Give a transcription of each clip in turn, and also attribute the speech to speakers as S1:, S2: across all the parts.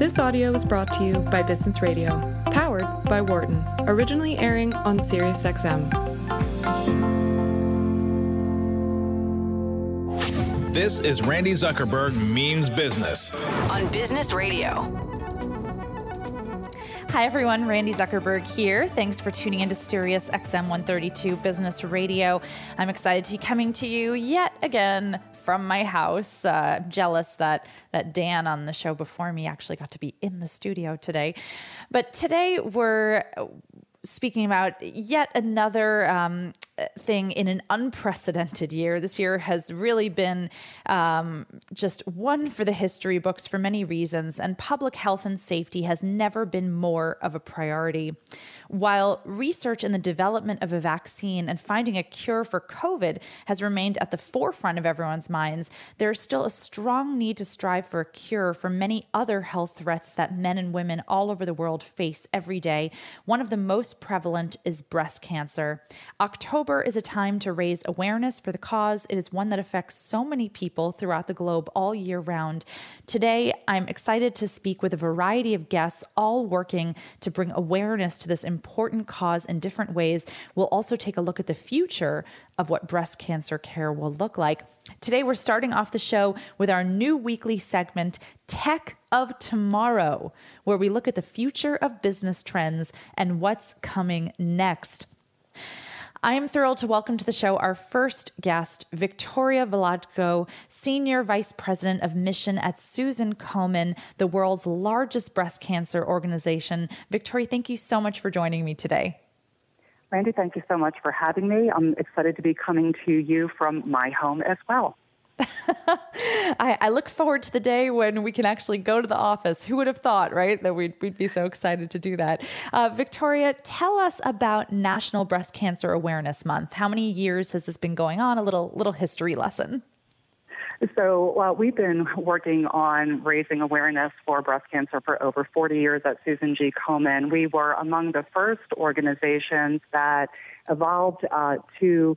S1: This audio is brought to you by Business Radio, powered by Wharton, originally airing on SiriusXM.
S2: This is Randi Zuckerberg Means Business
S3: on Business Radio.
S4: Hi, everyone. Randi Zuckerberg here. Thanks for tuning into Sirius XM 132 Business Radio. I'm excited to be coming to you yet again from my house. Uh, jealous that that Dan on the show before me actually got to be in the studio today. But today we're speaking about yet another um, thing in an unprecedented year. This year has really been um, just one for the history books for many reasons, and public health and safety has never been more of a priority. While research in the development of a vaccine and finding a cure for COVID has remained at the forefront of everyone's minds, there is still a strong need to strive for a cure for many other health threats that men and women all over the world face every day. One of the most prevalent is breast cancer. October is a time to raise awareness for the cause. It is one that affects so many people throughout the globe all year round. Today, I'm excited to speak with a variety of guests, all working to bring awareness to this important cause in different ways. We'll also take a look at the future of what breast cancer care will look like. Today, we're starting off the show with our new weekly segment, Tech of Tomorrow, where we look at the future of business trends and what's coming next. I am thrilled to welcome to the show our first guest, Victoria Wolodzko, Senior Vice President of Mission at Susan Komen, the world's largest breast cancer organization. Victoria, thank you so much for joining me today.
S5: Randi, thank you so much for having me. I'm excited to be coming to you from my home as well.
S4: I, I, look forward to the day when we can actually go to the office. Who would have thought, right, that we'd, we'd be so excited to do that? Uh, Victoria, tell us about National Breast Cancer Awareness Month. How many years has this been going on? A little little history lesson.
S5: So uh, we've been working on raising awareness for breast cancer for over 40 years at Susan G. Komen. We were among the first organizations that evolved uh, to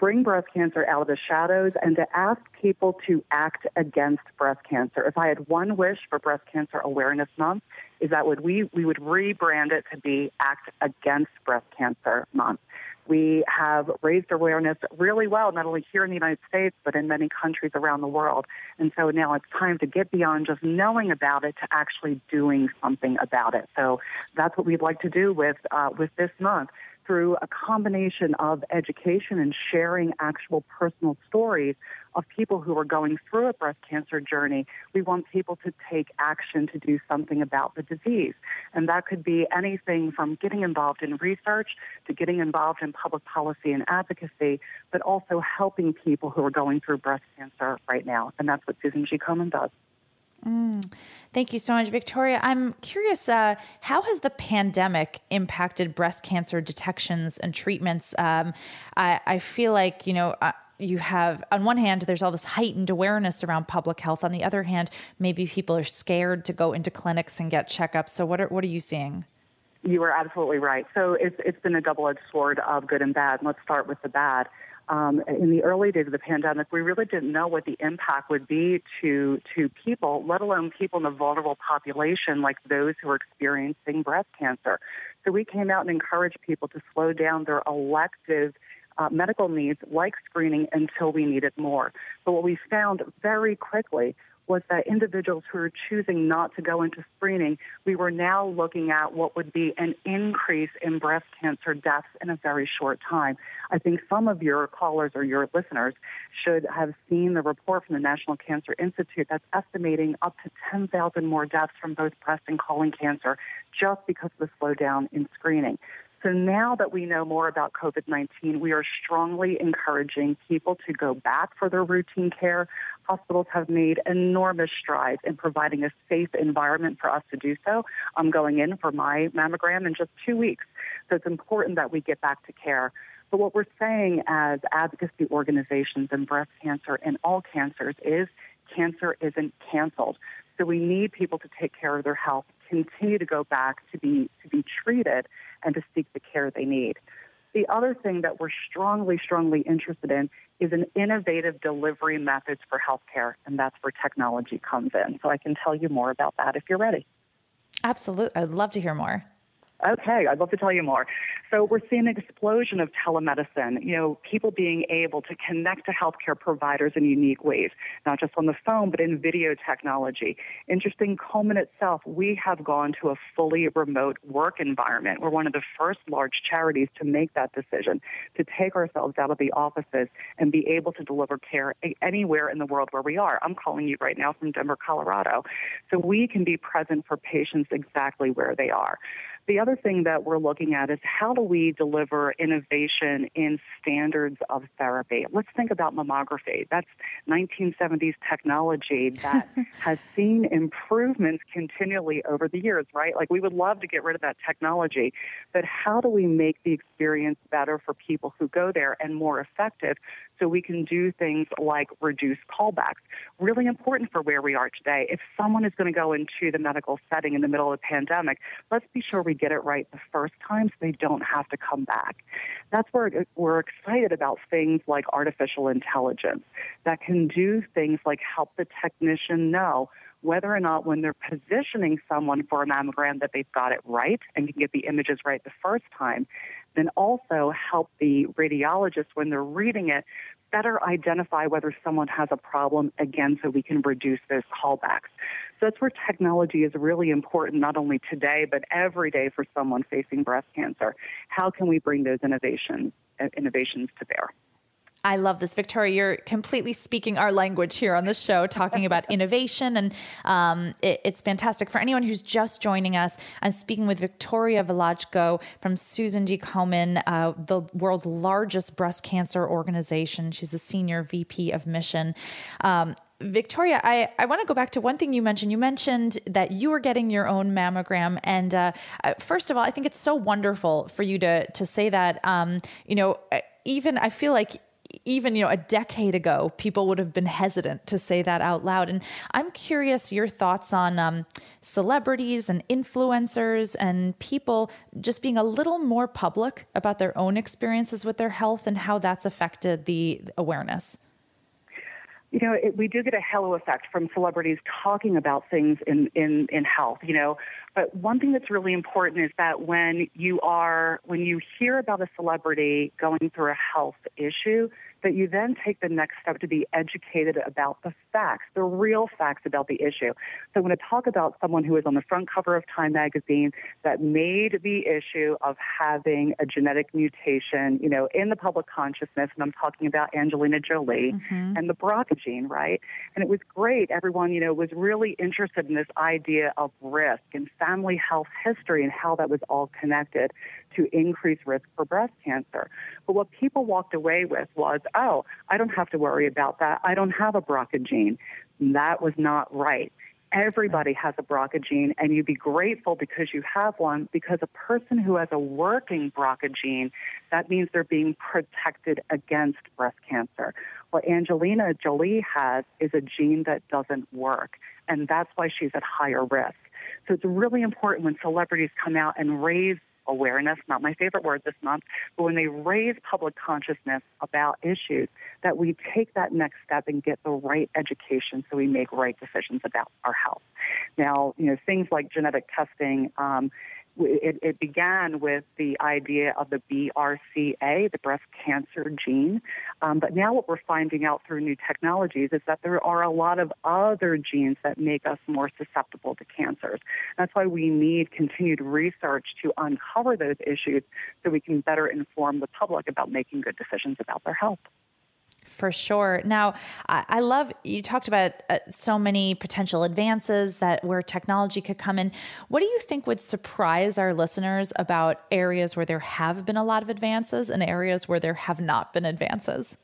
S5: bring breast cancer out of the shadows and to ask people to act against breast cancer. If I had one wish for Breast Cancer Awareness Month, is that would we we would rebrand it to be Act Against Breast Cancer Month. We have raised awareness really well, not only here in the United States, but in many countries around the world. And so now it's time to get beyond just knowing about it to actually doing something about it. So that's what we'd like to do with uh, with this month through a combination of education and sharing actual personal stories of people who are going through a breast cancer journey. We want people to take action to do something about the disease. And that could be anything from getting involved in research to getting involved in public policy and advocacy, but also helping people who are going through breast cancer right now. And that's what Susan G. Komen does.
S4: Mm. Thank you so much, Victoria. I'm curious, uh, how has the pandemic impacted breast cancer detections and treatments? Um, I, I, feel like, you know, uh, you have, on one hand, there's all this heightened awareness around public health. On the other hand, maybe people are scared to go into clinics and get checkups. So, what are, what are you seeing?
S5: You are absolutely right. So, it's, it's been a double edged sword of good and bad. let's start with the bad um, in the early days of the pandemic, we really didn't know what the impact would be to to people, let alone people in a vulnerable population like those who are experiencing breast cancer. So we came out and encouraged people to slow down their elective uh, medical needs like screening until we needed more. But what we found very quickly was that individuals who are choosing not to go into screening, we were now looking at what would be an increase in breast cancer deaths in a very short time. I think some of your callers or your listeners should have seen the report from the National Cancer Institute that's estimating up to 10,000 more deaths from both breast and colon cancer just because of the slowdown in screening. So now that we know more about COVID 19, we are strongly encouraging people to go back for their routine care. Hospitals have made enormous strides in providing a safe environment for us to do so. I'm going in for my mammogram in just two weeks. So it's important that we get back to care. But what we're saying as advocacy organizations in breast cancer and all cancers is cancer isn't canceled. So we need people to take care of their health, continue to go back to be to be treated and to seek the care they need. The other thing that we're strongly, strongly interested in is an innovative delivery methods for healthcare, and that's where technology comes in. So I can tell you more about that if you're ready.
S4: Absolutely. I'd love to hear more.
S5: Okay, I'd love to tell you more. So we're seeing an explosion of telemedicine, you know, people being able to connect to healthcare providers in unique ways, not just on the phone, but in video technology. Interesting, Komen itself, we have gone to a fully remote work environment. We're one of the first large charities to make that decision, to take ourselves out of the offices and be able to deliver care anywhere in the world where we are. I'm calling you right now from Denver, Colorado. So we can be present for patients exactly where they are. The other thing that we're looking at is how do we deliver innovation in standards of therapy? Let's think about mammography. That's 1970s technology that has seen improvements continually over the years, right? Like we would love to get rid of that technology, but how do we make the experience better for people who go there and more effective so we can do things like reduce callbacks? Really important for where we are today. If someone is going to go into the medical setting in the middle of a pandemic, let's be sure we get it right the first time so they don't have to come back. That's where we're excited about things like artificial intelligence that can do things like help the technician know whether or not when they're positioning someone for a mammogram that they've got it right and can get the images right the first time, then also help the radiologist when they're reading it better identify whether someone has a problem again so we can reduce those callbacks. So that's where technology is really important, not only today, but every day for someone facing breast cancer. How can we bring those innovations, uh, innovations to bear?
S4: I love this, Victoria. You're completely speaking our language here on the show, talking about innovation, and um, it, it's fantastic. For anyone who's just joining us, I'm speaking with Victoria Wolodzko from Susan G. Komen, uh, the world's largest breast cancer organization. She's the senior VP of mission. Um, Victoria, I, I want to go back to one thing you mentioned. You mentioned that you were getting your own mammogram. And uh, uh first of all, I think it's so wonderful for you to, to say that. Um, you know, uh, even I feel like even you know a decade ago people would have been hesitant to say that out loud and i'm curious your thoughts on um, celebrities and influencers and people just being a little more public about their own experiences with their health and how that's affected the awareness
S5: you know, it, we do get a halo effect from celebrities talking about things in, in, in health, you know. But one thing that's really important is that when you are, when you hear about a celebrity going through a health issue, that you then take the next step to be educated about the facts, the real facts about the issue. So I'm going to talk about someone who is on the front cover of Time magazine that made the issue of having a genetic mutation, you know, in the public consciousness. And I'm talking about Angelina Jolie mm-hmm. and the BRCA gene, right? And it was great. Everyone, you know, was really interested in this idea of risk and family health history and how that was all connected to increase risk for breast cancer. But what people walked away with was, oh, I don't have to worry about that. I don't have a BRCA gene. That was not right. Everybody has a BRCA gene, and you'd be grateful because you have one. Because a person who has a working BRCA gene, that means they're being protected against breast cancer. What Angelina Jolie has is a gene that doesn't work, and that's why she's at higher risk. So it's really important when celebrities come out and raise awareness, not my favorite word this month, but when they raise public consciousness about issues, that we take that next step and get the right education so we make right decisions about our health. Now, you know, things like genetic testing, um, it, it, began with the idea of the BRCA, the breast cancer gene. Um, but now what we're finding out through new technologies is that there are a lot of other genes that make us more susceptible to cancers. That's why we need continued research to uncover those issues so we can better inform the public about making good decisions about their health.
S4: For sure. Now, I, love you talked about uh, so many potential advances that where technology could come in. What do you think would surprise our listeners about areas where there have been a lot of advances and areas where there have not been advances?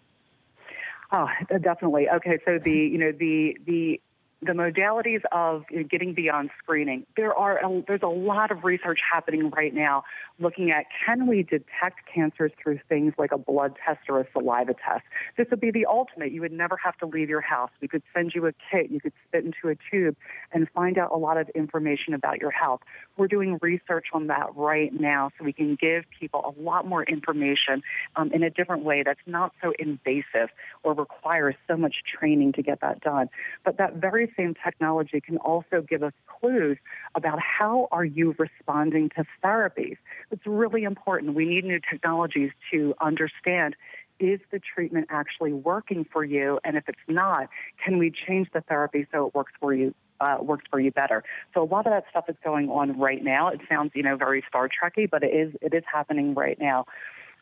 S5: Oh, definitely. Okay, so the you know the the the modalities of getting beyond screening. There are a, there's a lot of research happening right now looking at can we detect cancers through things like a blood test or a saliva test. This would be the ultimate. You would never have to leave your house. We could send you a kit. You could spit into a tube and find out a lot of information about your health. We're doing research on that right now so we can give people a lot more information um, in a different way that's not so invasive or requires so much training to get that done. But that same technology can also give us clues about how are you responding to therapies. It's really important. We need new technologies to understand is the treatment actually working for you? And if it's not, can we change the therapy so it works for you uh, works for you better. So a lot of that stuff is going on right now. It sounds, you know, very Star Trekky, but it is it is happening right now.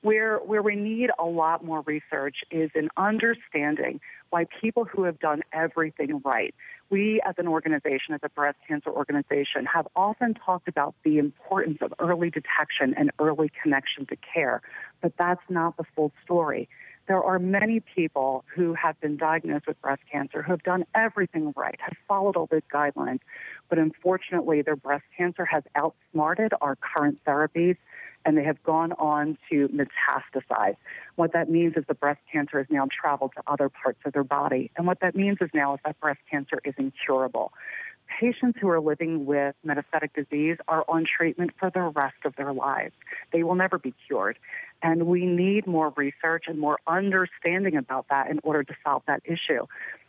S5: Where where we need a lot more research is in understanding why people who have done everything right. We as an organization, as a breast cancer organization, have often talked about the importance of early detection and early connection to care, but that's not the full story. There are many people who have been diagnosed with breast cancer who have done everything right, have followed all those guidelines, but unfortunately their breast cancer has outsmarted our current therapies and they have gone on to metastasize. What that means is the breast cancer has now traveled to other parts of their body. And what that means is now is that breast cancer is incurable patients who are living with metastatic disease are on treatment for the rest of their lives. They will never be cured. And we need more research and more understanding about that in order to solve that issue.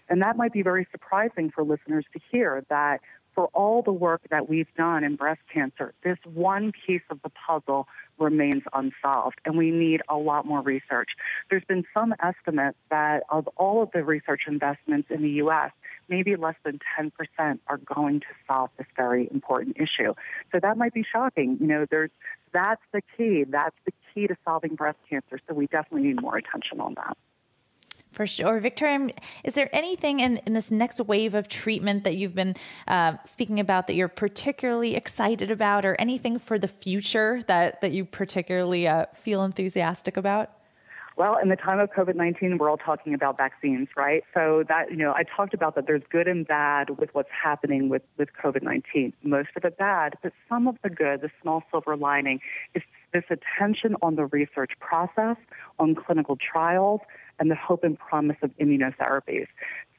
S5: And that might be very surprising for listeners to hear that for all the work that we've done in breast cancer, this one piece of the puzzle remains unsolved, and we need a lot more research. There's been some estimate that of all of the research investments in the U.S., maybe less than 10% are going to solve this very important issue. So that might be shocking. You know, there's that's the key. That's the key to solving breast cancer. So we definitely need more attention on that.
S4: For sure. Victoria, is there anything in, in this next wave of treatment that you've been uh, speaking about that you're particularly excited about, or anything for the future that, that you particularly uh, feel enthusiastic about?
S5: Well, in the time of COVID 19, we're all talking about vaccines, right? So that, you know, I talked about that there's good and bad with what's happening with, with COVID 19. Most of it bad, but some of the good, the small silver lining, is this attention on the research process, on clinical trials, and the hope and promise of immunotherapies.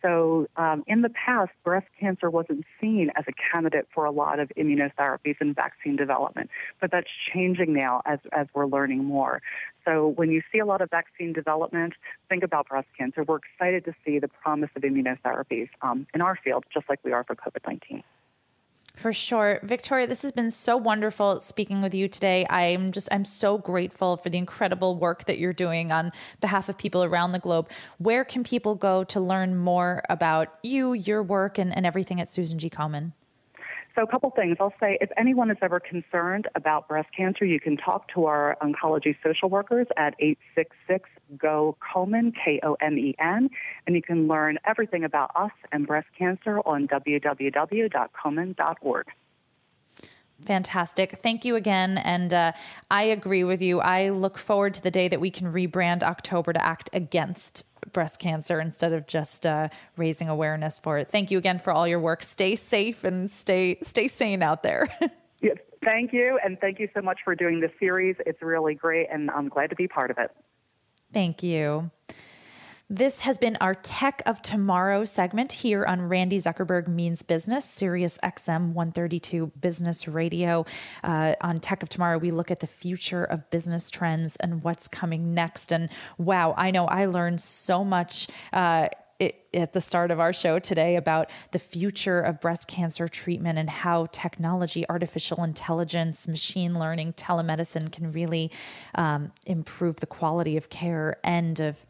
S5: So, um, in the past, breast cancer wasn't seen as a candidate for a lot of immunotherapies and vaccine development, but that's changing now as, as we're learning more. So, when you see a lot of vaccine development, think about breast cancer. We're excited to see the promise of immunotherapies um, in our field, just like we are for COVID 19.
S4: For sure. Victoria, this has been so wonderful speaking with you today. I'm just, I'm so grateful for the incredible work that you're doing on behalf of people around the globe. Where can people go to learn more about you, your work, and, and everything at Susan G. Komen?
S5: So, a couple things. I'll say if anyone is ever concerned about breast cancer, you can talk to our oncology social workers at 866 GO Komen, K O M E N, and you can learn everything about us and breast cancer on www.komen.org.
S4: Fantastic. Thank you again. And uh, I agree with you. I look forward to the day that we can rebrand October to act against breast cancer instead of just uh, raising awareness for it. Thank you again for all your work. Stay safe and stay stay sane out there.
S5: yes, thank you, and thank you so much for doing this series. It's really great, and I'm glad to be part of it.
S4: Thank you. This has been our Tech of Tomorrow segment here on Randi Zuckerberg Means Business, Sirius XM 132 Business Radio. Uh, on Tech of Tomorrow, we look at the future of business trends and what's coming next. And wow, I know I learned so much. Uh, at the start of our show today about the future of breast cancer treatment and how technology, artificial intelligence, machine learning, telemedicine can really um, improve the quality of care and of